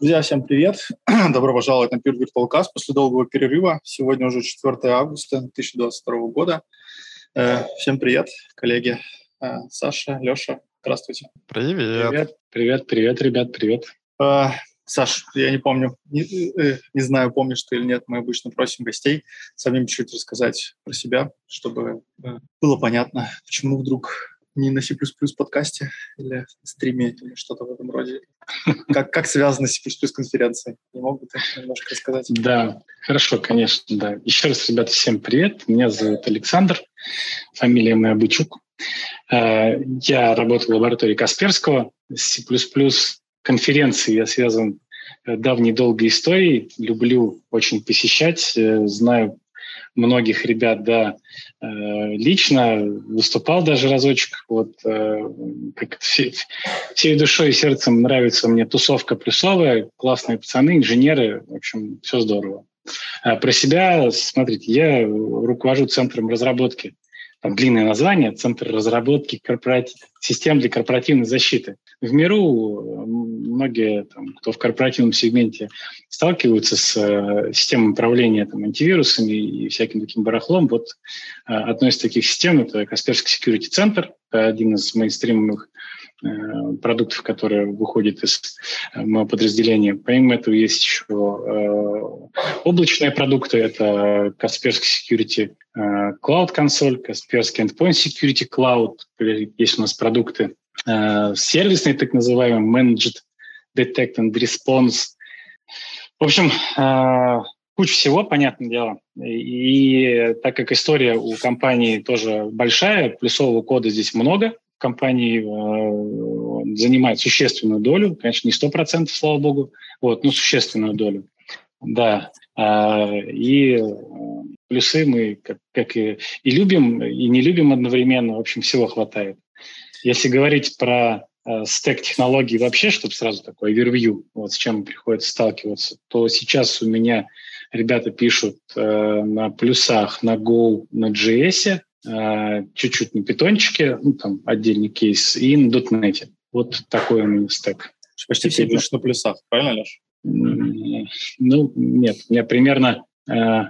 Друзья, всем привет. Добро пожаловать на Pure Virtual Cast после долгого перерыва. Сегодня уже 4 августа 2022 года. Э, всем привет, коллеги. Э, Саша, Леша, здравствуйте. Привет. Привет, привет, привет, ребят, привет. Э, Саш, я не помню, не, не знаю, помнишь ты или нет, мы обычно просим гостей самим чуть рассказать про себя, чтобы было понятно, почему вдруг не на C++ подкасте или стриме или что-то в этом роде. Как, как связаны C++ конференции? Не могут немножко рассказать? Да, хорошо, конечно, да. Еще раз, ребята, всем привет. Меня зовут Александр, фамилия моя Бычук. Э, я работаю в лаборатории Касперского. С C++ конференции я связан э, давней долгой историей. Люблю очень посещать, э, знаю многих ребят, да, э, лично, выступал даже разочек. Вот э, как все, всей душой и сердцем нравится мне тусовка плюсовая, классные пацаны, инженеры, в общем, все здорово. А про себя, смотрите, я руковожу центром разработки там длинное название, Центр разработки корпоратив... систем для корпоративной защиты. В миру многие, там, кто в корпоративном сегменте сталкиваются с э, системой управления там, антивирусами и всяким таким барахлом, вот э, одной из таких систем – это Касперский Security Center, один из мейнстримовых Э, продуктов, которые выходят из э, моего подразделения. Помимо этого есть еще э, облачные продукты. Это Kaspersky Security Cloud Console, Kaspersky Endpoint Security Cloud. Есть у нас продукты сервисные, так называемые, Managed Detect and Response. В общем, куча всего, понятное дело. И так как история у компании тоже большая, плюсового кода здесь много – компании э, занимает существенную долю, конечно, не сто процентов, слава богу, вот, но существенную долю. Да, э, и э, плюсы мы как, как и, и любим, и не любим одновременно, в общем, всего хватает. Если говорить про э, стек технологий вообще, чтобы сразу такой овервью, вот с чем приходится сталкиваться, то сейчас у меня ребята пишут э, на плюсах, на Go, на JS, Э, чуть-чуть на питончике, ну, там отдельный кейс, и на дотнете. Вот такой у меня стек. Почти все пишут на плюсах, правильно, Леш? Ну, нет, у меня примерно э,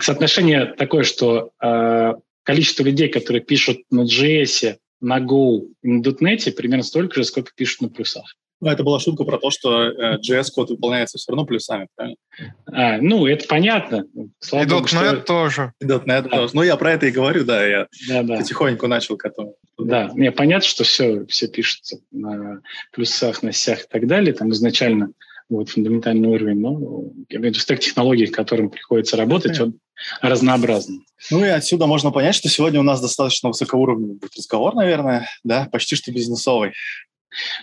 соотношение такое, что э, количество людей, которые пишут на JS, на Go и на .NET примерно столько же, сколько пишут на плюсах. Ну, это была шутка про то, что э, JS-код выполняется все равно плюсами, правильно? А, ну, это понятно. Слава и Богу, .NET что... тоже. И .NET да. тоже. Ну, я про это и говорю, да, я да, да. потихоньку начал к этому. Да, мне понятно, что все, все пишется на плюсах, на сях и так далее, там изначально вот фундаментальный уровень, но в виду стек технологий, которым приходится работать, он разнообразный. Ну и отсюда можно понять, что сегодня у нас достаточно высокоуровневый будет разговор, наверное, да, почти что бизнесовый.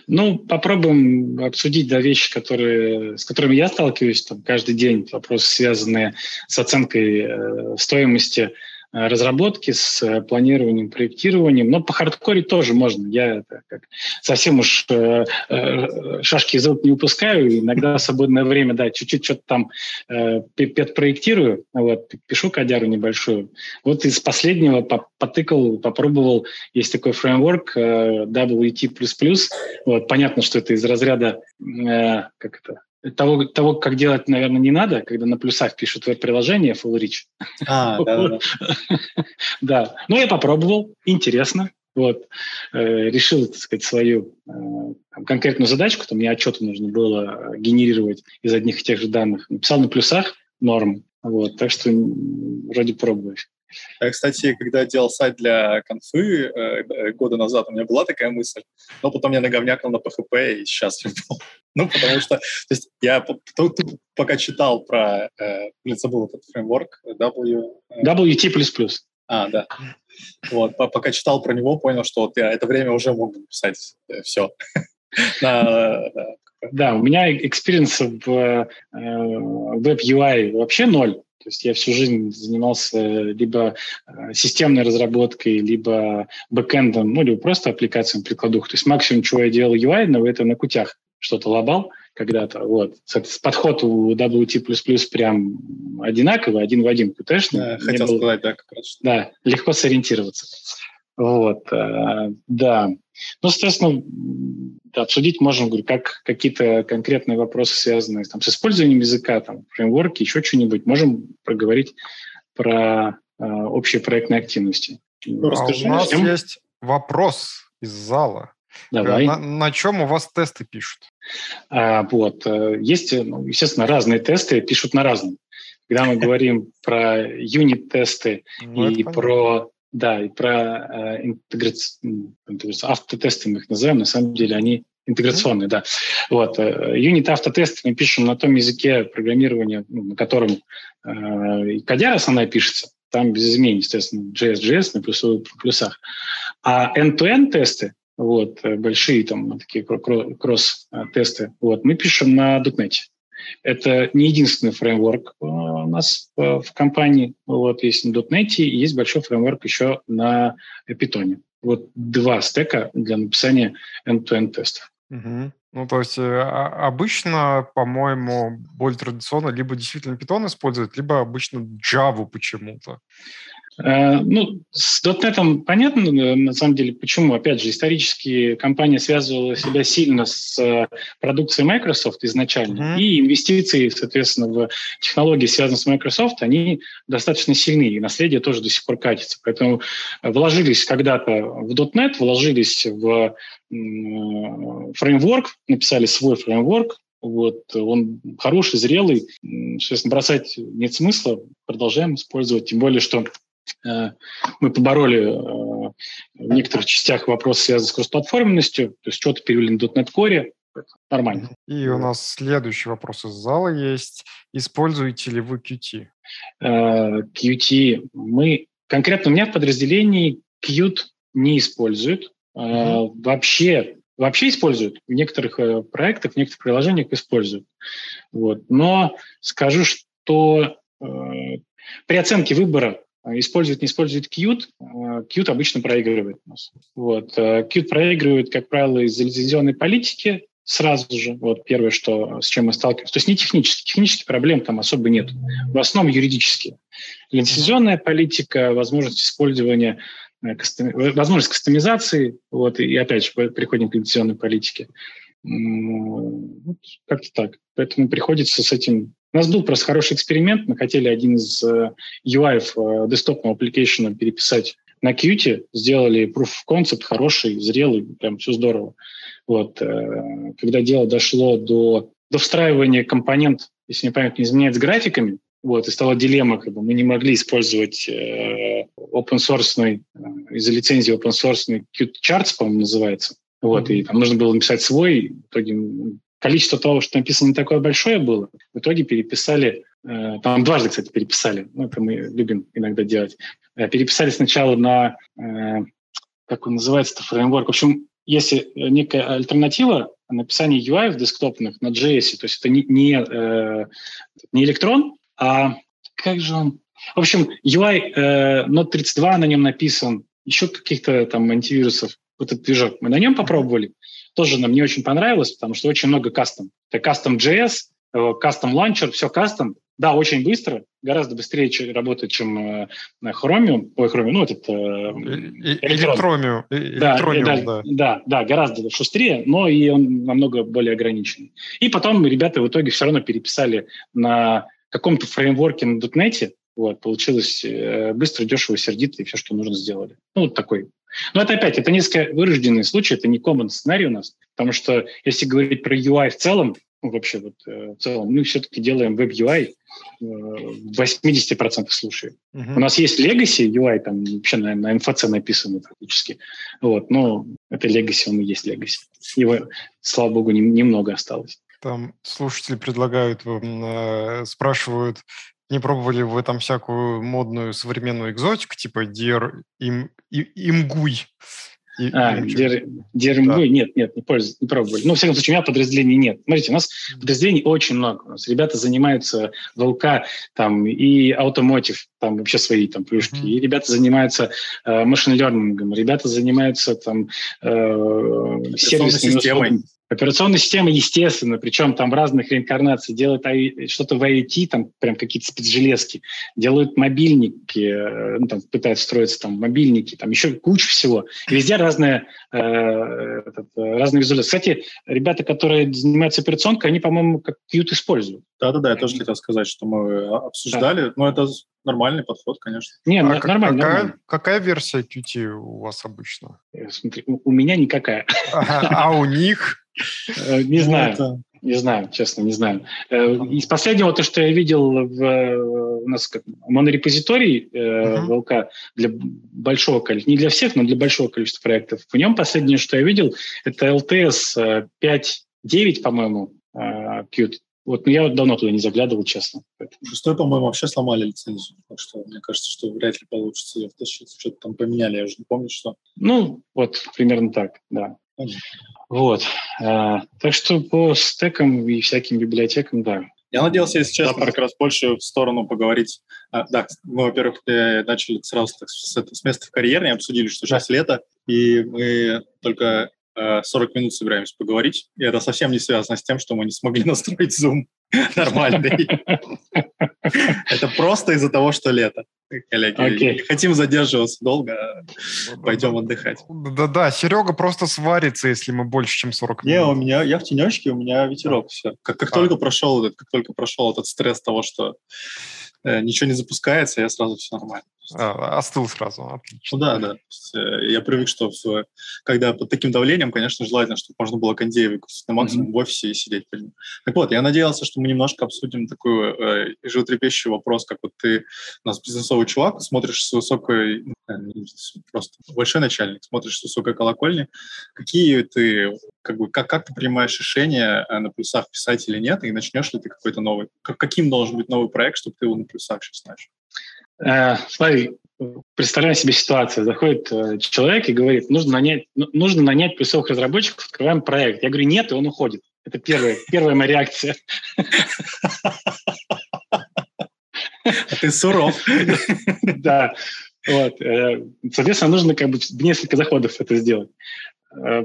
Ну, попробуем обсудить да, вещи, которые, с которыми я сталкиваюсь там, каждый день, вопросы, связанные с оценкой э, стоимости разработки, с э, планированием, проектированием. Но по хардкоре тоже можно. Я это как совсем уж э, э, шашки из рук не упускаю. Иногда в свободное время, да, чуть-чуть что-то там э, проектирую, вот, пишу кодяру небольшую. Вот из последнего потыкал, попробовал. Есть такой фреймворк э, WT++. Вот, понятно, что это из разряда, э, как это, того, того, как делать, наверное, не надо, когда на плюсах пишут веб-приложение full rich. А, да, да. Да. Ну, я попробовал, интересно. Вот. Э, решил, так сказать, свою э, конкретную задачку, там мне отчеты нужно было генерировать из одних и тех же данных. Написал на плюсах, норм. Вот. Так что вроде пробую. Я, кстати, когда делал сайт для конфы э, года назад, у меня была такая мысль, но потом я наговнякал на PHP и счастлив был. Ну, потому что, то есть я пока читал про, э, блин, забыл этот фреймворк, W... Э, WT++. А, да. Вот, пока читал про него, понял, что вот я это время уже мог написать э, все. Да, у меня experience в web UI вообще ноль. То есть я всю жизнь занимался либо системной разработкой, либо бэкэндом, ну, либо просто аппликациями прикладух. То есть максимум, чего я делал UI, но это на кутях что-то лобал когда-то. Вот. Подход у WT++ прям одинаковый, один в один Qt хотел было, сказать, да, как раз. Да, легко сориентироваться. Вот, э, да. Ну, соответственно, обсудить можем, говорю, как какие-то конкретные вопросы, связанные там, с использованием языка, там, фреймворки, еще что-нибудь. Можем проговорить про э, общие проектные активности. Ну, расскажи. А у нас Всем? есть вопрос из зала. Давай. На, на чем у вас тесты пишут? А, вот. Э, есть, ну, естественно, разные тесты, пишут на разном. Когда мы говорим про юнит-тесты ну, и про да, и про э, интеграцию, автотесты мы их называем, на самом деле они интеграционные, да. Вот. Э, юнит автотесты мы пишем на том языке программирования, ну, на котором э, кодяра основная пишется, там без изменений, естественно, JS, JS на плюсовых плюсах. А end-to-end тесты, вот, э, большие там такие кросс-тесты, вот, мы пишем на .NET. Это не единственный фреймворк у нас э, в компании. Вот есть на .NET и есть большой фреймворк еще на Python. Вот два стека для написания end-to-end тестов. Угу. Ну, то есть а, обычно, по-моему, более традиционно либо действительно Python используют, либо обычно Java почему-то. Э, ну, с .NET понятно, э, на самом деле, почему. Опять же, исторически компания связывала себя сильно с э, продукцией Microsoft изначально, mm-hmm. и инвестиции, соответственно, в технологии, связанные с Microsoft, они достаточно сильны, и наследие тоже до сих пор катится. Поэтому вложились когда-то в .NET, вложились в фреймворк, написали свой фреймворк, вот, он хороший, зрелый. Соответственно, бросать нет смысла. Продолжаем использовать. Тем более, что мы побороли э, в некоторых частях вопрос, связанный с кроссплатформенностью, то есть что-то перевели на .NET Core, нормально. И у нас следующий вопрос из зала есть. Используете ли вы Qt? Э, Qt мы... Конкретно у меня в подразделении Qt не используют. Mm-hmm. Вообще, вообще используют. В некоторых проектах, в некоторых приложениях используют. Вот. Но скажу, что при оценке выбора использует, не использует Qt, а, Qt обычно проигрывает у нас. Вот. Qt а, проигрывает, как правило, из-за лицензионной политики сразу же. Вот первое, что, с чем мы сталкиваемся. То есть не технически. Технических проблем там особо нет. В основном юридические. Лицензионная политика, возможность использования возможность кастомизации, вот, и опять же приходим к лицензионной политике. Вот, как-то так. Поэтому приходится с этим у нас был просто хороший эксперимент. Мы хотели один из э, UI э, десктопного application переписать на Qt, сделали proof of concept хороший, зрелый, прям все здорово. Вот. Э, когда дело дошло до, до встраивания компонент, если не память не изменяет, с графиками, вот, и стала дилемма, как бы мы не могли использовать э, open source, э, из-за лицензии open source Qt Charts, по-моему, называется. Вот, mm-hmm. и там нужно было написать свой, в итоге количество того, что написано, не такое большое было. В итоге переписали, э, там дважды, кстати, переписали, ну, это мы любим иногда делать. Э, переписали сначала на, э, как он называется, фреймворк. В общем, если некая альтернатива написания UI в десктопных на JS, то есть это не, не, э, не электрон, а как же он? В общем, UI э, Node 32 на нем написан, еще каких-то там антивирусов, вот этот движок. Мы на нем попробовали тоже нам не очень понравилось, потому что очень много кастом. Это кастом JS, кастом ланчер, все кастом. Да, очень быстро, гораздо быстрее работает, чем э, Chromium, ой, Chromium, ну, этот... Э, Электромиум. Да, да, да. да, да, гораздо шустрее, но и он намного более ограниченный. И потом ребята в итоге все равно переписали на каком-то фреймворке на .NET, вот, получилось э, быстро, дешево, сердито, и все, что нужно, сделали. Ну, вот такой но это опять, это несколько вырожденный случай, это не common сценарий у нас, потому что если говорить про UI в целом, ну, вообще вот э, в целом, мы все-таки делаем веб-UI э, в 80% случаев. Uh-huh. У нас есть legacy UI, там вообще на, на MFC написано практически, вот, но это legacy, он и есть legacy. Его, слава богу, не, немного осталось. Там слушатели предлагают, э, спрашивают, не пробовали вы там всякую модную современную экзотику, типа Дер им, Имгуй? И, а, Дер, Дермгуй? Да. Нет, нет, не пользуюсь, не пробовали. Ну, в всяком случае, у меня подразделений нет. Смотрите, у нас подразделений очень много. У нас ребята занимаются ВЛК там, и автомотив, там вообще свои там плюшки. Mm-hmm. И ребята занимаются э, машин learning, ребята занимаются там э, сервисной системой. Операционная система, естественно, причем там разных реинкарнаций, делает что-то в IoT, там прям какие-то спецжелезки, делают мобильники, э, ну, там, пытаются строиться там мобильники, там еще куча всего. И везде разные, э, этот, разные визуализации. Кстати, ребята, которые занимаются операционкой, они, по-моему, как Qt используют. Да-да-да, я тоже хотел сказать, что мы обсуждали, да. но это нормальный подход, конечно. Не, а нормально, какая, нормально. Какая версия Qt у вас обычно? Э, смотри, у, у меня никакая. А, а у них? Э, не ну, знаю. Не знаю, честно, не знаю. Э, из последнего, то, что я видел в, у нас как монорепозиторий uh-huh. в ЛК для большого количества, не для всех, но для большого количества проектов, в нем последнее, что я видел, это LTS 5.9, по-моему, Qt. Вот, но я давно туда не заглядывал, честно. Шестой, по-моему, вообще сломали лицензию. Так что мне кажется, что вряд ли получится ее втащить. Что-то там поменяли, я уже не помню, что. Ну, вот, примерно так, да. Вот. А, так что по стекам и всяким библиотекам, да. Я надеялся, если честно, да, как раз больше в сторону поговорить. А, да, мы, во-первых, э, начали сразу так, с, с места в карьерной, обсудили, что сейчас лето, и мы только 40 э, минут собираемся поговорить, и это совсем не связано с тем, что мы не смогли настроить Zoom нормальный. Это просто из-за того, что лето, коллеги. Хотим задерживаться долго, пойдем отдыхать. Да-да, Серега просто сварится, если мы больше, чем 40 минут. Не, у меня, я в тенечке, у меня ветерок, все. Как, как а. только прошел этот, как только прошел этот стресс того, что э, ничего не запускается, я сразу все нормально. А, остыл сразу, отлично. Ну да, да. Э, я привык, что в, когда под таким давлением, конечно, желательно, чтобы можно было кондей выкрутить на максимум mm-hmm. в офисе и сидеть под ним. Так вот, я надеялся, что мы немножко обсудим такой э, животрепещущий вопрос, как вот ты, у нас бизнесовый чувак, смотришь с высокой, ну, просто большой начальник, смотришь с высокой колокольни, какие ты, как бы, как, как ты принимаешь решение э, на плюсах писать или нет, и начнешь ли ты какой-то новый, как, каким должен быть новый проект, чтобы ты его на плюсах сейчас начал? Э, смотри, представляю себе ситуацию. Заходит э, человек и говорит, нужно нанять, ну, нужно нанять плюсовых разработчиков, открываем проект. Я говорю, нет, и он уходит. Это первая, первая моя реакция. А ты суров. Да. Вот. Э, соответственно, нужно как бы несколько заходов это сделать. Э,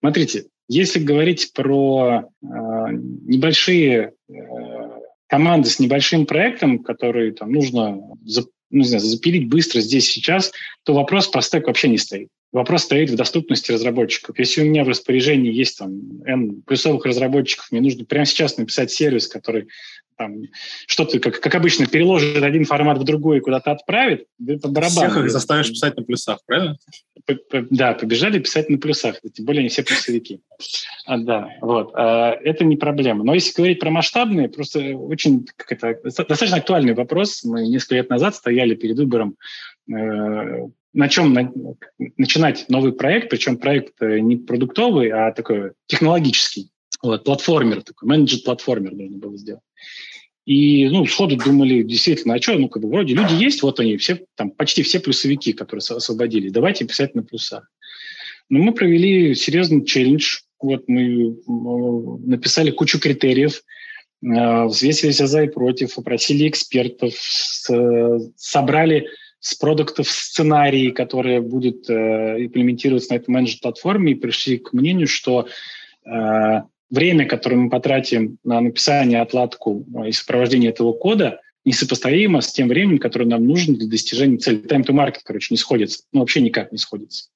смотрите, если говорить про небольшие команды с небольшим проектом, который там нужно ну, не знаю, запилить быстро здесь сейчас, то вопрос про стек вообще не стоит. Вопрос стоит в доступности разработчиков. Если у меня в распоряжении есть там N плюсовых разработчиков, мне нужно прямо сейчас написать сервис, который там, что-то, как, как обычно, переложит один формат в другой и куда-то отправит, по барабану. Всех их заставишь писать на плюсах, правильно? Да, побежали писать на плюсах, тем более они все плюсовики. А, да, вот. А, это не проблема. Но если говорить про масштабные, просто очень как это, достаточно актуальный вопрос. Мы несколько лет назад стояли перед выбором э, на чем на, начинать новый проект, причем проект не продуктовый, а такой технологический. Вот, платформер такой, менеджер-платформер нужно было сделать. И, ну, сходу думали, действительно, а что, ну, как бы, вроде люди есть, вот они, все, там, почти все плюсовики, которые освободились, давайте писать на плюсах. Но мы провели серьезный челлендж, вот мы написали кучу критериев, э, взвесили все за и против, опросили экспертов, собрали с продуктов сценарии, которые будут э, имплементироваться на этой менеджер-платформе, и пришли к мнению, что э, время, которое мы потратим на написание, отладку и сопровождение этого кода, несопоставимо с тем временем, которое нам нужно для достижения цели. Time to market, короче, не сходится. Ну, вообще никак не сходится.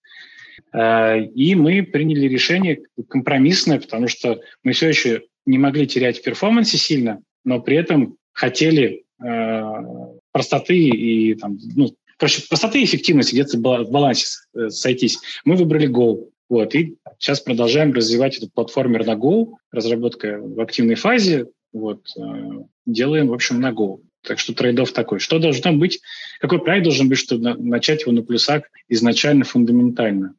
Э, и мы приняли решение компромиссное, потому что мы все еще не могли терять в перформансе сильно, но при этом хотели э, простоты и там, ну, короче, простоты и эффективности где-то в балансе э, сойтись. Мы выбрали Go. Вот, и сейчас продолжаем развивать этот платформер на Go, разработка в активной фазе, вот, э, делаем, в общем, на Go. Так что трейдов такой. Что должно быть, какой проект должен быть, чтобы начать его на плюсах изначально фундаментально?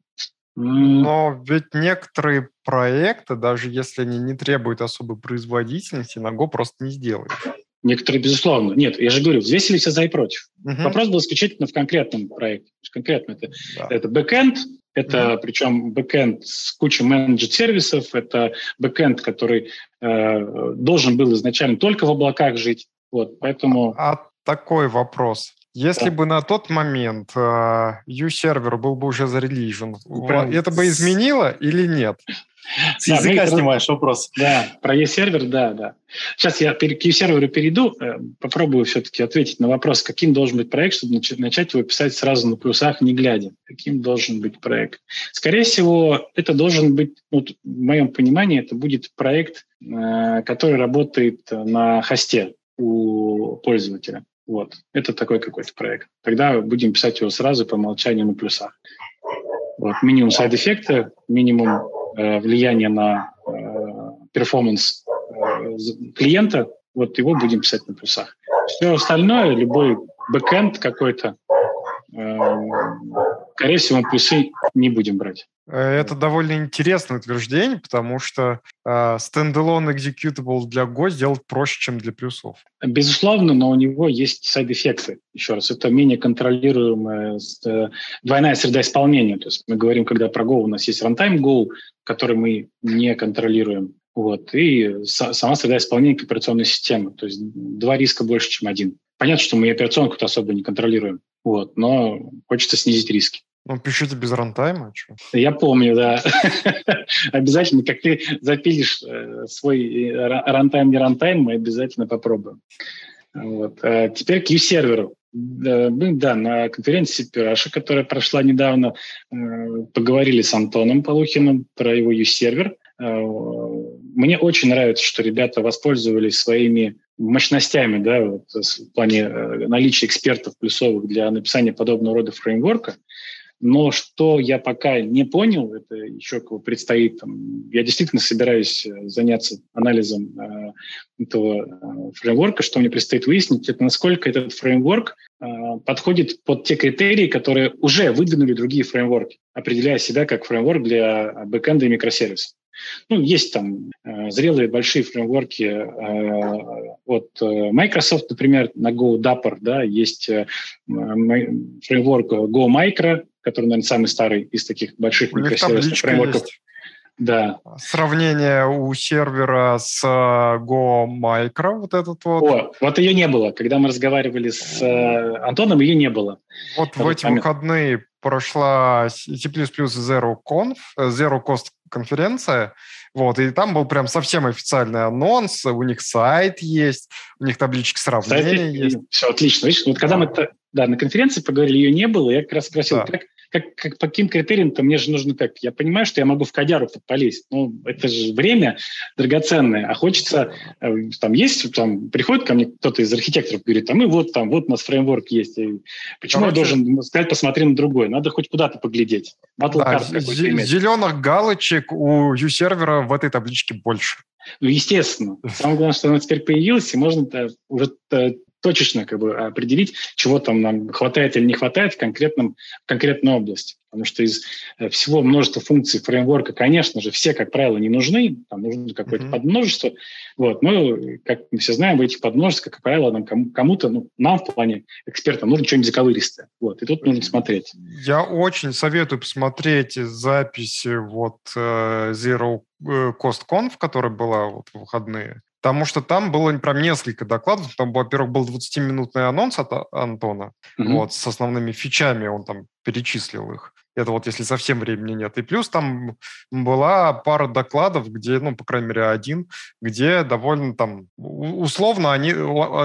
Но ведь некоторые проекты, даже если они не требуют особой производительности, на Go просто не сделаешь. Некоторые, безусловно. Нет, я же говорю, взвесили все за и против. Угу. Вопрос был исключительно в конкретном проекте. Конкретно это, да. это бэкэнд, это mm-hmm. причем бэкэнд с кучей managed -сервисов, это бэкэнд, который э, должен был изначально только в облаках жить. Вот, поэтому... А такой вопрос. Если да. бы на тот момент uh, U-сервер был бы уже зарелижен, Прям... это бы изменило или нет? С да, языка мы, снимаешь вопрос. Да, про e-сервер, да, да. Сейчас я к e-серверу перейду, э, попробую все-таки ответить на вопрос, каким должен быть проект, чтобы начать его писать сразу на плюсах, не глядя. Каким должен быть проект? Скорее всего, это должен быть, вот, в моем понимании, это будет проект, э, который работает на хосте у пользователя. Вот. Это такой какой-то проект. Тогда будем писать его сразу по умолчанию на плюсах. Вот. Минимум side -эффекта, минимум Э, влияние на э, performance э, клиента, вот его будем писать на плюсах. Все остальное, любой бэкэнд какой-то, скорее всего, мы плюсы не будем брать. Это довольно интересное утверждение, потому что э, standalone executable для Go сделать проще, чем для плюсов. Безусловно, но у него есть side -эффекты. Еще раз, это менее контролируемая э, двойная среда исполнения. То есть мы говорим, когда про Go у нас есть runtime Go, который мы не контролируем. Вот, и сама среда исполнения операционной системы. То есть два риска больше, чем один. Понятно, что мы операционку-то особо не контролируем, вот, но хочется снизить риски. Ну, пишите без рантайма, что? Я помню, да. обязательно, как ты запилишь э, свой э, рантайм, не рантайм, мы обязательно попробуем. Вот. А теперь к U-серверу. Мы, да, на конференции Пираша, которая прошла недавно, э, поговорили с Антоном Полухиным про его U-сервер. Мне очень нравится, что ребята воспользовались своими мощностями, да, вот, в плане наличия экспертов плюсовых для написания подобного рода фреймворка. Но что я пока не понял, это еще предстоит. Там, я действительно собираюсь э, заняться анализом э, этого э, фреймворка. Что мне предстоит выяснить, это насколько этот фреймворк э, подходит под те критерии, которые уже выдвинули другие фреймворки, определяя себя как фреймворк для бэкэнда и микросервисов. Ну, есть там э, зрелые большие фреймворки э, от э, Microsoft, например, на Go Dapper, да, есть э, фреймворк Go Micro, который, наверное, самый старый из таких больших микросервисных фреймворков. Есть. Да. Сравнение у сервера с э, Go Micro, вот этот вот. О, вот ее не было. Когда мы разговаривали с э, Антоном, ее не было. Вот в эти момент. выходные прошла C++ Zero Conf, Zero Cost конференция, вот, и там был прям совсем официальный анонс, у них сайт есть, у них таблички сравнения Сайт, есть. Все, отлично. Видишь, вот когда да. мы да, на конференции поговорили, ее не было, я как раз спросил, да. как, как, как, по каким критериям-то мне же нужно как? Я понимаю, что я могу в кодяру полезть, но это же время драгоценное, а хочется, э, там есть, там приходит ко мне кто-то из архитекторов, говорит, а мы вот там, вот у нас фреймворк есть, и почему Короче, я должен сказать, посмотри на другой? Надо хоть куда-то поглядеть. да, зеленых галочек у U-сервера в этой табличке больше. Ну, естественно. Самое главное, что она теперь появилась, и можно уже точечно как бы определить, чего там нам хватает или не хватает в, конкретном, в конкретной области. Потому что из э, всего множества функций фреймворка, конечно же, все, как правило, не нужны, там нужно какое-то mm-hmm. подмножество. Вот. Но, как мы все знаем, в этих подмножествах, как правило, нам, кому-то, ну, нам в плане экспертам нужно что-нибудь заковыристое. Вот. И тут нужно смотреть. Я очень советую посмотреть записи вот uh, Zero э, Cost Conf, которая была вот в выходные. Потому что там было прям несколько докладов. Там, во-первых, был 20-минутный анонс от Антона, mm-hmm. вот, с основными фичами, он там перечислил их. Это вот если совсем времени нет. И плюс там была пара докладов, где, ну, по крайней мере, один, где довольно там, условно, они,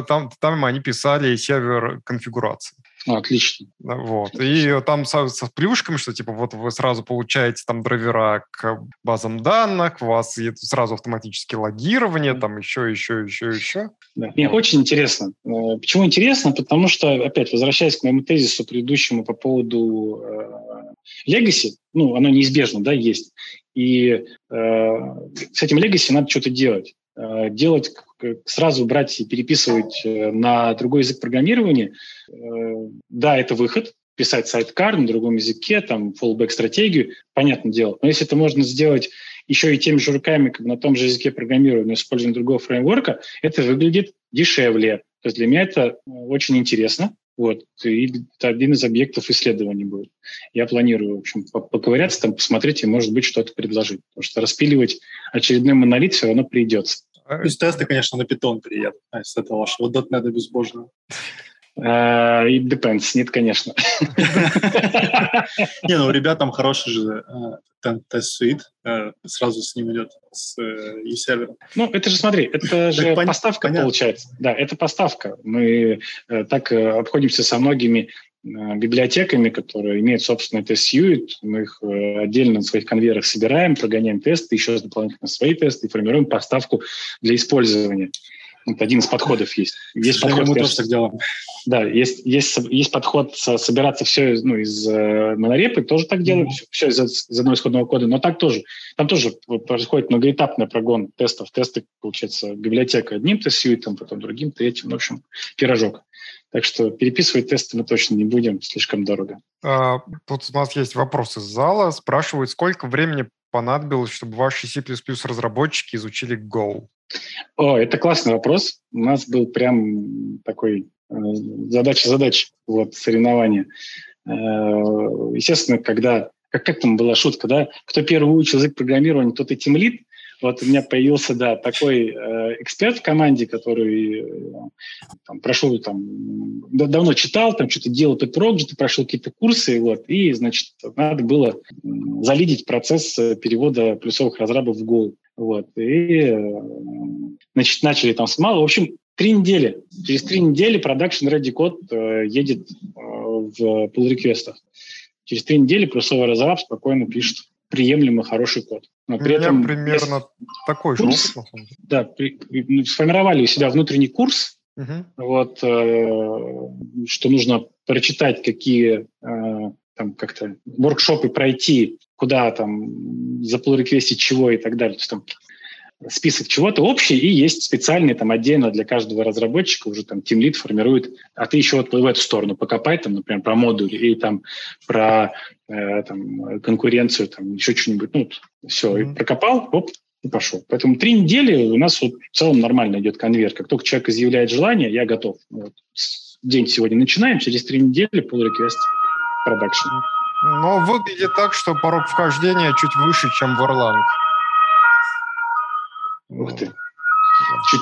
там, там они писали сервер конфигурации. Ну, отлично. Вот. И там со, со плюшками, что типа вот вы сразу получаете там драйвера к базам данных, у вас сразу автоматически логирование, там еще, еще, еще, еще. Да. Мне очень интересно. Э, почему интересно? Потому что, опять, возвращаясь к моему тезису предыдущему по поводу э, Legacy, ну, оно неизбежно, да, есть. И э, с этим Legacy надо что-то делать. Э, делать, сразу брать и переписывать э, на другой язык программирования, э, да, это выход, писать сайт-кар на другом языке, там, fallback-стратегию, понятное дело. Но если это можно сделать еще и теми же руками, как на том же языке программирования, используя другого фреймворка, это выглядит дешевле. То есть для меня это очень интересно. Вот. И это один из объектов исследований будет. Я планирую, в общем, поковыряться там, посмотреть и, может быть, что-то предложить. Потому что распиливать очередной монолит все равно придется. Плюс тесты, конечно, на питон приедут, а с этого вашего .NET безбожного. Uh, it depends. Нет, конечно. Не, ну у ребят там хороший же тест-суит. Сразу с ним идет, с e-сервером. Ну, это же, смотри, это же поставка получается. Да, это поставка. Мы так обходимся со многими библиотеками, которые имеют собственный тест-сьюит. Мы их отдельно на своих конвейерах собираем, прогоняем тесты, еще дополнительно свои тесты и формируем поставку для использования. Вот один из подходов есть. Есть подход, мы тоже так делаем. Да, есть, есть, есть подход собираться все ну, из э, монорепы, тоже так делаем, mm-hmm. все из, из одного исходного кода, но так тоже. Там тоже происходит многоэтапный прогон тестов. Тесты, получается, библиотека одним тест-сьюитом, потом другим, третьим, в общем, пирожок. Так что переписывать тесты мы точно не будем, слишком дорого. А, тут у нас есть вопрос из зала. Спрашивают, сколько времени понадобилось, чтобы ваши C++ разработчики изучили Go? О, это классный вопрос. У нас был прям такой э, задача-задач, вот, соревнования. Э, естественно, когда, как, как там была шутка, да, кто первый учил язык программирования, тот и тимлит. Вот у меня появился, да, такой э, эксперт в команде, который э, там, прошел, там, да, давно читал, там что-то делал этот проект, прошел какие-то курсы, вот, и, значит, надо было залидить процесс э, перевода плюсовых разрабов в Go. Вот, и, э, значит, начали там с малого. В общем, три недели. Через три недели продакшн ready код э, едет э, в pull реквестах Через три недели плюсовый разраб спокойно пишет приемлемый хороший код. Но при этом примерно есть... такой же опыт. Да, при, при, сформировали у себя внутренний курс, угу. вот, э, что нужно прочитать, какие э, там как-то воркшопы пройти, куда там за pull чего и так далее. То есть там список чего-то общий, и есть специальный там отдельно для каждого разработчика уже там Team Lead формирует, а ты еще вот в эту сторону покопай, там, например, про модуль и там про э, там, конкуренцию, там еще что-нибудь, ну, все, mm-hmm. и прокопал, оп, и пошел. Поэтому три недели у нас вот в целом нормально идет конверт. Как только человек изъявляет желание, я готов. Вот. День сегодня начинаем, через три недели pull request production. Но выглядит так, что порог вхождения чуть выше, чем в Erlang. Ух ты. Чуть...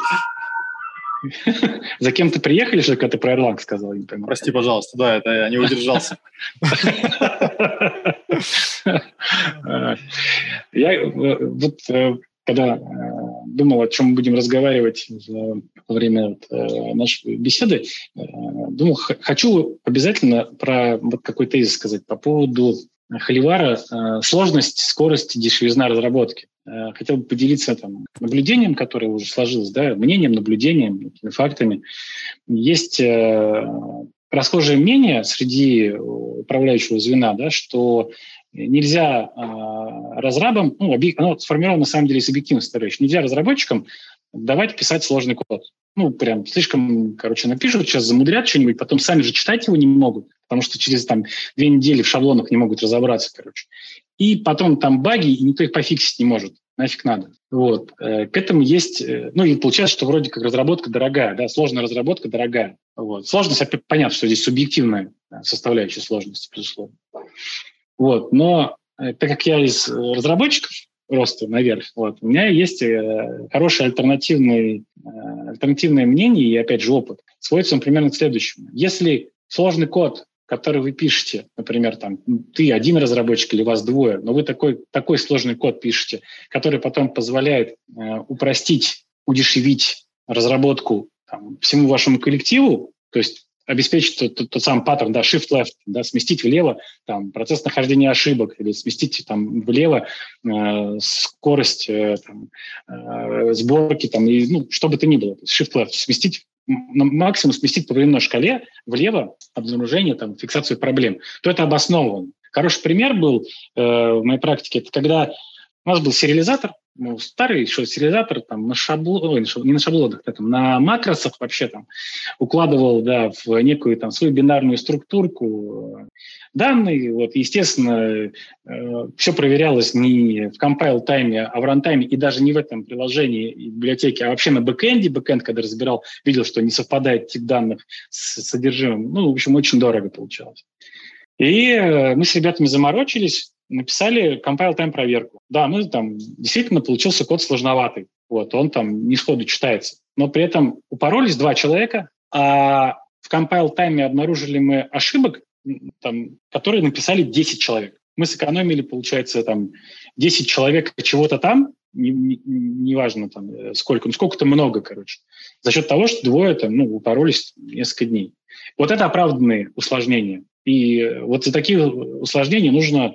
За кем ты приехали, что когда ты про Erlang сказал? Не Прости, пожалуйста, да, это я не удержался. Я э, вот э, когда э, думал, о чем мы будем разговаривать во время нашей беседы, думал, хочу обязательно про вот какой тезис сказать по поводу Холивара сложность, скорость, дешевизна разработки. Э, хотел бы поделиться там, наблюдением, которое уже сложилось, да, мнением, наблюдением, фактами. Есть э, расхожее мнение среди управляющего звена, да, что нельзя э, разрабам, ну, объек, оно сформировано на самом деле из объективных составляющих, нельзя разработчикам давать писать сложный код. Ну, прям слишком, короче, напишут, сейчас замудрят что-нибудь, потом сами же читать его не могут, потому что через там две недели в шаблонах не могут разобраться, короче и потом там баги, и никто их пофиксить не может. Нафиг надо. Вот. Э, к этому есть... Э, ну, и получается, что вроде как разработка дорогая, да, сложная разработка дорогая. Вот. Сложность, опять понятно, что здесь субъективная составляющая сложности, безусловно. Вот. Но э, так как я из разработчиков, роста наверх. Вот. У меня есть хорошее альтернативное, альтернативное мнение и, опять же, опыт. Сводится он примерно к следующему. Если сложный код который вы пишете, например, там, ты один разработчик или вас двое, но вы такой, такой сложный код пишете, который потом позволяет э, упростить, удешевить разработку там, всему вашему коллективу, то есть обеспечить тот, тот, тот самый паттерн, да, shift-left, да, сместить влево там, процесс нахождения ошибок или сместить там, влево э, скорость э, там, э, сборки, там, и, ну, что бы то ни было, shift-left, сместить максимум сместить по временной шкале влево обнаружение, там, фиксацию проблем, то это обосновано. Хороший пример был э, в моей практике, это когда у нас был сериализатор, ну, старый еще сериализатор там на шаблон, не на шаблонах, а там, на макросах вообще там укладывал, да, в некую там свою бинарную структурку э, данные. Вот, естественно, э, все проверялось не в compile time е, а в рантайме, и даже не в этом приложении библиотеки, а вообще на бэкэнде. Бэкэнд, когда разбирал, видел, что не совпадает тип данных с содержимым. Ну, в общем, очень дорого получалось. И э, мы с ребятами заморочились, написали compile time проверку. Да, мы там действительно получился код сложноватый. Вот, он там не сходу читается. Но при этом упоролись два человека, а в compile time е обнаружили мы ошибок, там, которые написали 10 человек. Мы сэкономили, получается, там 10 человек чего-то там, неважно не, не там э, сколько, ну сколько-то много, короче, за счет того, что двое там, ну, упоролись несколько дней. Вот это оправданные усложнения. И вот за такие усложнения нужно э,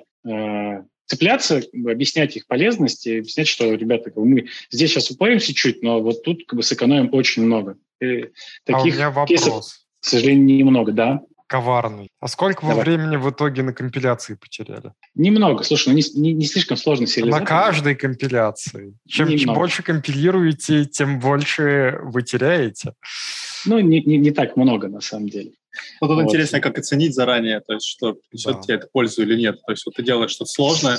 цепляться, объяснять их полезность и объяснять, что, ребята, как бы мы здесь сейчас упоримся чуть, но вот тут как бы сэкономим очень много. И таких а у меня вопрос. Кейсов, к сожалению, немного, да коварный. А сколько Давай. вы времени в итоге на компиляции потеряли? Немного. Слушай, ну не, не, не слишком сложно сериализовать. На каждой компиляции. Чем, чем больше компилируете, тем больше вы теряете. Ну, не, не, не так много, на самом деле. Вот тут вот. интересно, как оценить заранее, то есть, что принесет да. тебе это пользу или нет. То есть, вот ты делаешь что-то сложное,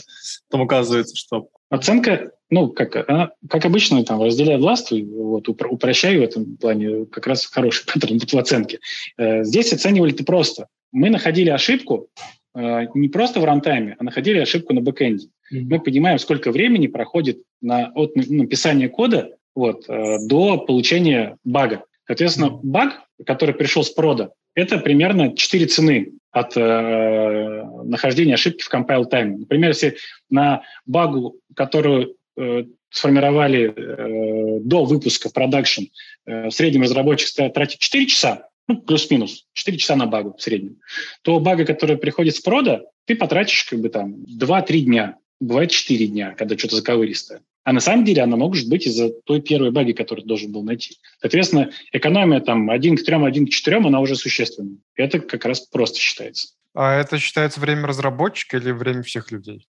потом оказывается, что... Оценка, ну, как, она, как обычно, там, разделяя властвуй, вот, упро- упрощаю в этом плане, как раз хороший паттерн в оценке. Э, здесь оценивали ты просто. Мы находили ошибку э, не просто в рантайме, а находили ошибку на бэкэнде. Mm-hmm. Мы понимаем, сколько времени проходит на, от написания кода вот, э, до получения бага. Соответственно, баг, который пришел с прода, это примерно 4 цены от э, нахождения ошибки в compile time. Например, если на багу, которую э, сформировали э, до выпуска в продакшн, э, в среднем разработчик тратит 4 часа, ну, плюс-минус, 4 часа на багу в среднем, то бага, которая приходит с прода, ты потратишь как бы там 2-3 дня, бывает 4 дня, когда что-то заковыристое. А на самом деле она может быть из-за той первой баги, которую ты должен был найти. Соответственно, экономия там 1 к 3, 1 к 4, она уже существенная. Это как раз просто считается. А это считается время разработчика или время всех людей?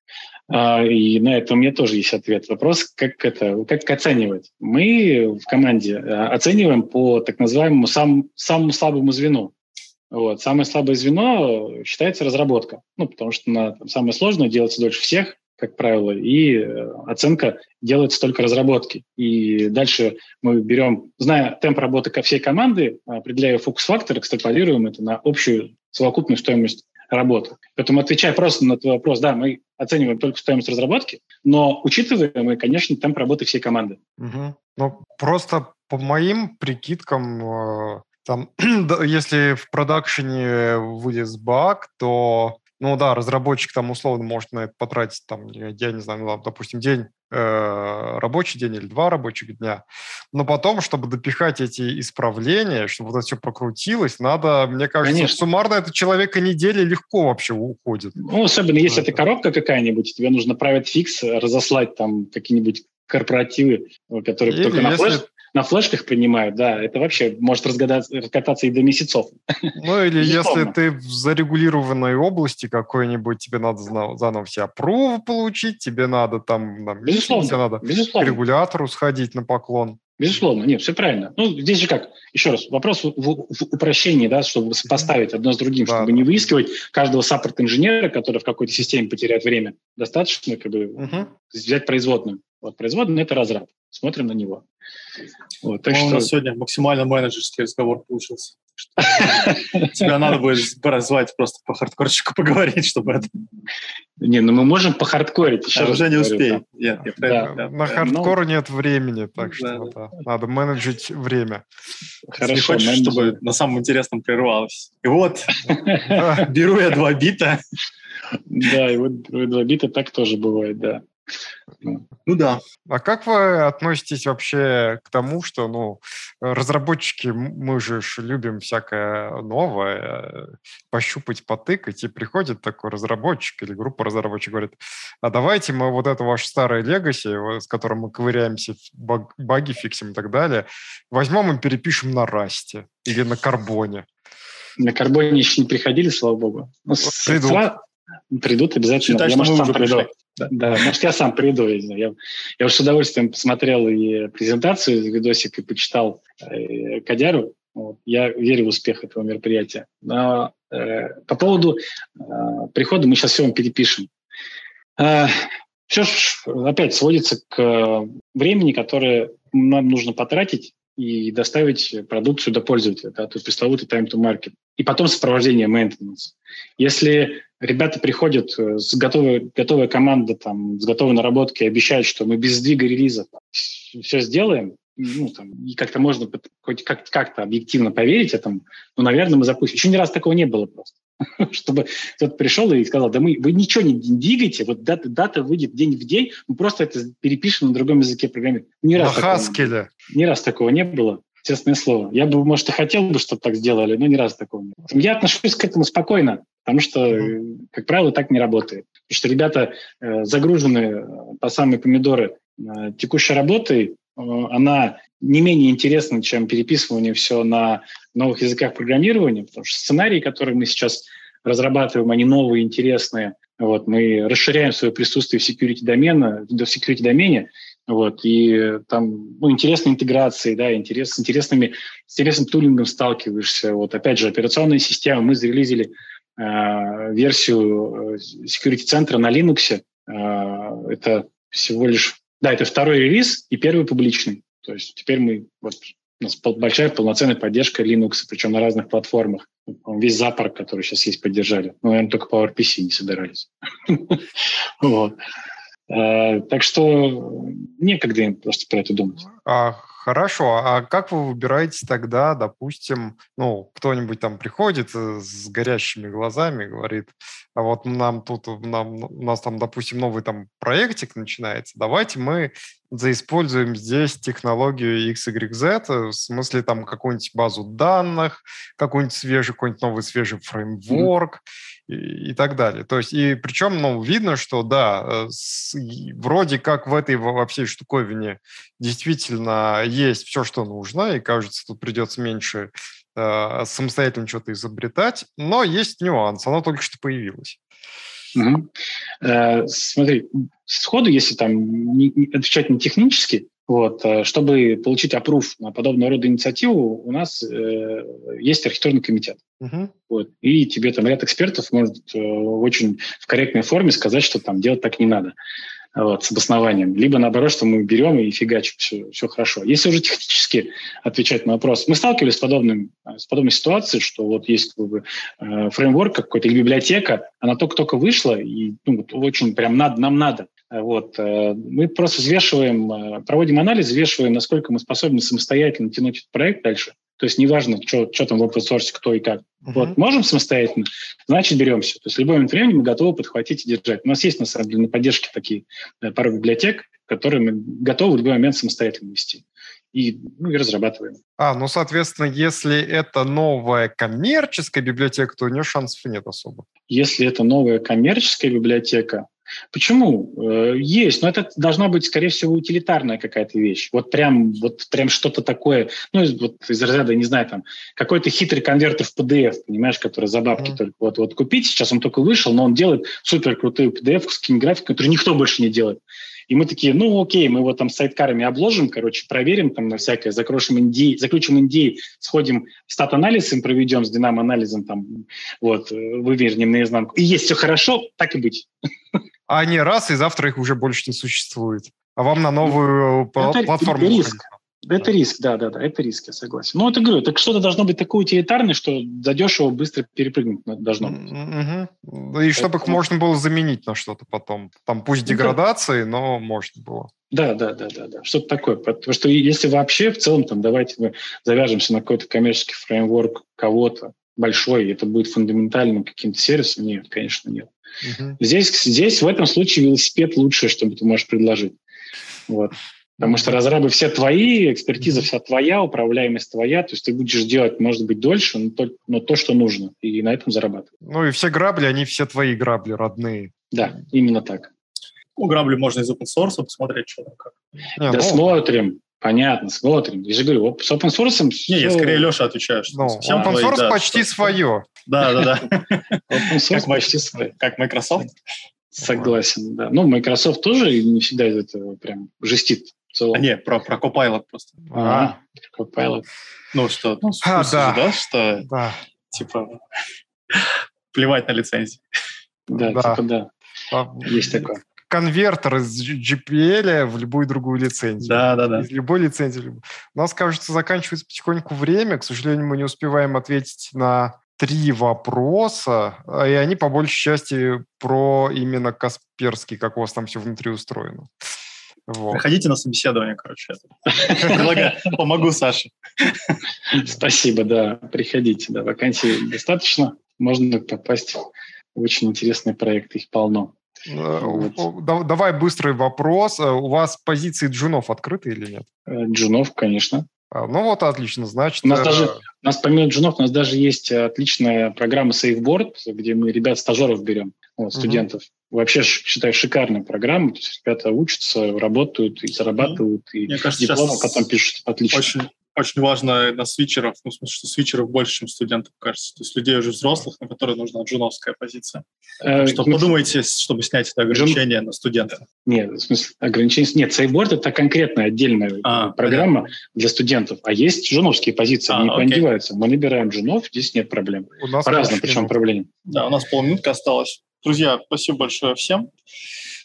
А, и на это у меня тоже есть ответ. Вопрос, как это, как оценивать? Мы в команде а, оцениваем по так называемому сам, самому слабому звену. Вот. Самое слабое звено считается разработка. Ну, потому что на, там, самое сложное делается дольше всех, как правило, и э, оценка делается только разработки. И дальше мы берем, зная темп работы всей команды, определяя фокус-фактор, экстраполируем это на общую совокупную стоимость работы. Поэтому, отвечая просто на твой вопрос, да, мы оцениваем только стоимость разработки, но учитываем мы, конечно, темп работы всей команды. Угу. Ну, просто по моим прикидкам, э, там, если в продакшене вылез баг, то ну да, разработчик там условно может на это потратить, там, я не знаю, допустим, день, э, рабочий день или два рабочих дня. Но потом, чтобы допихать эти исправления, чтобы вот это все прокрутилось, надо, мне кажется, Конечно. суммарно это человека недели легко вообще уходит. Ну, особенно если это коробка какая-нибудь, тебе нужно править фикс, разослать там какие-нибудь корпоративы, которые Или только на флеш на флешках принимают, да, это вообще может раскататься и до месяцев. Ну или если ты в зарегулированной области какой-нибудь, тебе надо заново все опрувы получить, тебе надо там, там безусловно, тебе надо безусловно. к регулятору сходить на поклон. Безусловно, нет, все правильно. Ну, здесь же как, еще раз, вопрос в, в, в упрощении, да, чтобы сопоставить одно с другим, да. чтобы не выискивать каждого саппорт-инженера, который в какой-то системе потеряет время. Достаточно как бы угу. взять производную. Вот производная – это разраб. Смотрим на него. Вот, так ну, что... У нас сегодня максимально менеджерский разговор получился. Тебя надо будет позвать просто по хардкорчику поговорить, чтобы это... Не, ну мы можем по хардкорить. Еще уже не успеем. На хардкор нет времени, так что надо менеджить время. Хорошо. Не хочешь, чтобы на самом интересном прервалось. И вот, беру я два бита. Да, и вот два бита так тоже бывает, да. Ну да. А как вы относитесь вообще к тому, что, ну, разработчики, мы же любим всякое новое, пощупать, потыкать, и приходит такой разработчик или группа разработчиков, говорит, а давайте мы вот это ваше старое легаси, с которым мы ковыряемся, баг, баги фиксим и так далее, возьмем и перепишем на расте или на карбоне. На карбоне еще не приходили, слава богу. Ну, придут обязательно. Считай, я, может, уже приду. Да, да, может, я сам приду. Я, я, я с удовольствием посмотрел и презентацию, видосик, и почитал э, Кадяру. Вот. Я верю в успех этого мероприятия. Но э, по поводу э, прихода мы сейчас все вам перепишем. Э, все опять сводится к времени, которое нам нужно потратить и доставить продукцию до пользователя, да, то есть пресловутый time to market. И потом сопровождение maintenance. Если ребята приходят э, с готовой, готовой командой, там, с готовой наработкой, обещают, что мы без сдвига релиза все сделаем, ну, там, и как-то можно хоть как- как-то объективно поверить этому, ну, наверное, мы запустим. Еще ни раз такого не было просто. Чтобы кто-то пришел и сказал, да мы, вы ничего не двигаете, вот дата, дата выйдет день в день, мы просто это перепишем на другом языке программирования. Ни раз, на Хаскеле. Ни раз такого не было. Честное слово. Я бы, может, и хотел бы, чтобы так сделали, но ни разу такого не было. Я отношусь к этому спокойно, потому что, как правило, так не работает. Потому что ребята э, загружены э, по самые помидоры э, текущей работой, э, она не менее интересна, чем переписывание все на новых языках программирования, потому что сценарии, которые мы сейчас разрабатываем, они новые, интересные. Вот, мы расширяем свое присутствие в security домена, в security домене, вот, и там ну, интересные интеграции, да, интерес, с, интересными, с интересным тулингом сталкиваешься. Вот, опять же, операционные системы. Мы зарелизили э, версию э, security-центра на Linux. Э, это всего лишь... Да, это второй релиз и первый публичный. То есть теперь мы... Вот, у нас большая полноценная поддержка Linux, причем на разных платформах. Весь запарк, который сейчас есть, поддержали. Ну, наверное, только PowerPC не собирались. Э, так что некогда им просто про это думать. А, хорошо, а как вы выбираете тогда, допустим, ну, кто-нибудь там приходит э, с горящими глазами, говорит, а вот нам тут, нам, у нас там, допустим, новый там проектик начинается, давайте мы заиспользуем здесь технологию XYZ, э, в смысле там какую-нибудь базу данных, какой-нибудь свежий, какой-нибудь новый свежий фреймворк, mm-hmm и, и так далее. То есть, и причем, ну, видно, что, да, э, с, вроде как в этой во всей штуковине действительно есть все, что нужно, и, кажется, тут придется меньше э, самостоятельно что-то изобретать, но есть нюанс, оно только что появилось. Угу. Э, смотри, сходу, если там не, не отвечать не технически, вот, э, чтобы получить опруф на подобного рода инициативу, у нас э, есть архитектурный комитет. Uh-huh. Вот, и тебе там ряд экспертов может э, очень в корректной форме сказать, что там делать так не надо вот, с обоснованием. Либо наоборот, что мы берем и фигачим, все, все хорошо. Если уже технически отвечать на вопрос, мы сталкивались с, подобным, с подобной ситуацией, что вот есть как бы, э, фреймворк какой-то или библиотека, она только-только вышла, и ну, очень прям надо, нам надо. Вот. Э, мы просто взвешиваем, э, проводим анализ, взвешиваем, насколько мы способны самостоятельно тянуть этот проект дальше. То есть неважно, что, что там в open source, кто и как. Uh-huh. Вот, можем самостоятельно, значит, беремся. То есть в любой момент времени мы готовы подхватить и держать. У нас есть, на самом деле, на поддержке такие э, пару библиотек, которые мы готовы в любой момент самостоятельно вести. И, ну, и разрабатываем. А, ну, соответственно, если это новая коммерческая библиотека, то у нее шансов нет особо. Если это новая коммерческая библиотека, Почему? Э, есть, но это должна быть, скорее всего, утилитарная какая-то вещь. Вот прям, вот прям что-то такое, ну, вот из разряда, не знаю, там, какой-то хитрый конвертер в PDF, понимаешь, который за бабки mm. только вот, вот купить. Сейчас он только вышел, но он делает супер крутую PDF с кинографикой, которую никто больше не делает. И мы такие, ну окей, мы его там сайткарами обложим, короче, проверим там на всякое, закрошим индей, заключим индей, сходим стат-анализ им проведем с динамо-анализом, там, вот, э, вывернем наизнанку. И есть все хорошо, так и быть. а они раз, и завтра их уже больше не существует. А вам на новую ну, это, платформу... Риск. Это риск, да, да, да, это риск, я согласен. Ну, это говорю, так что-то должно быть такое утилитарное, что задешево быстро перепрыгнуть должно быть. Угу. И чтобы их можно было заменить на что-то потом. Там пусть деградации, да. но можно было. Да, да, да, да, да. Что-то такое. Потому что если вообще в целом, там, давайте мы завяжемся на какой-то коммерческий фреймворк кого-то большой, и это будет фундаментальным каким-то сервисом, нет, конечно, нет. Угу. Здесь, здесь в этом случае велосипед лучшее, что ты можешь предложить. Вот. Потому что разрабы все твои, экспертиза вся твоя, управляемость твоя, то есть ты будешь делать, может быть, дольше, но то, но то что нужно, и на этом зарабатывать. Ну и все грабли, они все твои грабли, родные. Да, именно так. Ну, грабли можно из open source посмотреть, что там как. Не, да ну, смотрим, понятно, смотрим. Я же говорю, с open source... Не, я скорее Леша отвечаю. Ну, open source да, почти что, свое. Да, да, да. Open source почти свое. Как Microsoft? Согласен, да. Ну, Microsoft тоже не всегда из этого прям жестит. А не, про, про Copilot просто. А, Copilot. Ну, что, ну, а, да. да, что, да. типа, плевать на лицензии. Да, да. типа, да. А, Есть такое. Конвертер из GPL в любую другую лицензию. Да, да, да. Из любой лицензии. У нас, кажется, заканчивается потихоньку время. К сожалению, мы не успеваем ответить на три вопроса, а, и они по большей части про именно Касперский, как у вас там все внутри устроено. Вот. Приходите на собеседование, короче. Предлагаю, помогу Саше. Спасибо, да. Приходите, да. Вакансий достаточно. Можно попасть в очень интересные проекты, их полно. Э, вот. Давай быстрый вопрос. Э, у вас позиции джунов открыты или нет? Э, джунов, конечно. А, ну вот, отлично. Значит, у нас, даже, у нас помимо джунов, у нас даже есть отличная программа SafeBoard, где мы ребят-стажеров берем, вот, студентов. Угу. Вообще, считаю, шикарная программа. То есть ребята учатся, работают и зарабатывают, и Мне кажется, дипломы потом пишут отлично. Очень, очень важно на свитчеров, ну, в смысле, что свитчеров больше, чем студентов, кажется. То есть людей уже взрослых, на которые нужна джуновская позиция. Э, что смысле... подумайте, чтобы снять это ограничение Джун... на студента? Нет, в смысле, ограничение... Нет, Сейфборд — это конкретная отдельная а, программа понятно. для студентов. А есть джуновские позиции, а, они окей. Мы набираем джунов, здесь нет проблем. У нас По разным причем проблемам. Да, у нас полминутки осталось. Друзья, спасибо большое всем.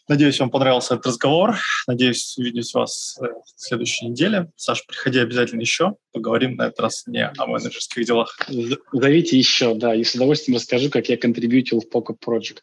Надеюсь, вам понравился этот разговор. Надеюсь увидеть вас э, в следующей неделе. Саша, приходи обязательно еще. Поговорим на этот раз не о менеджерских делах. Зовите еще, да. И с удовольствием расскажу, как я контрибьютил в Pocket Project.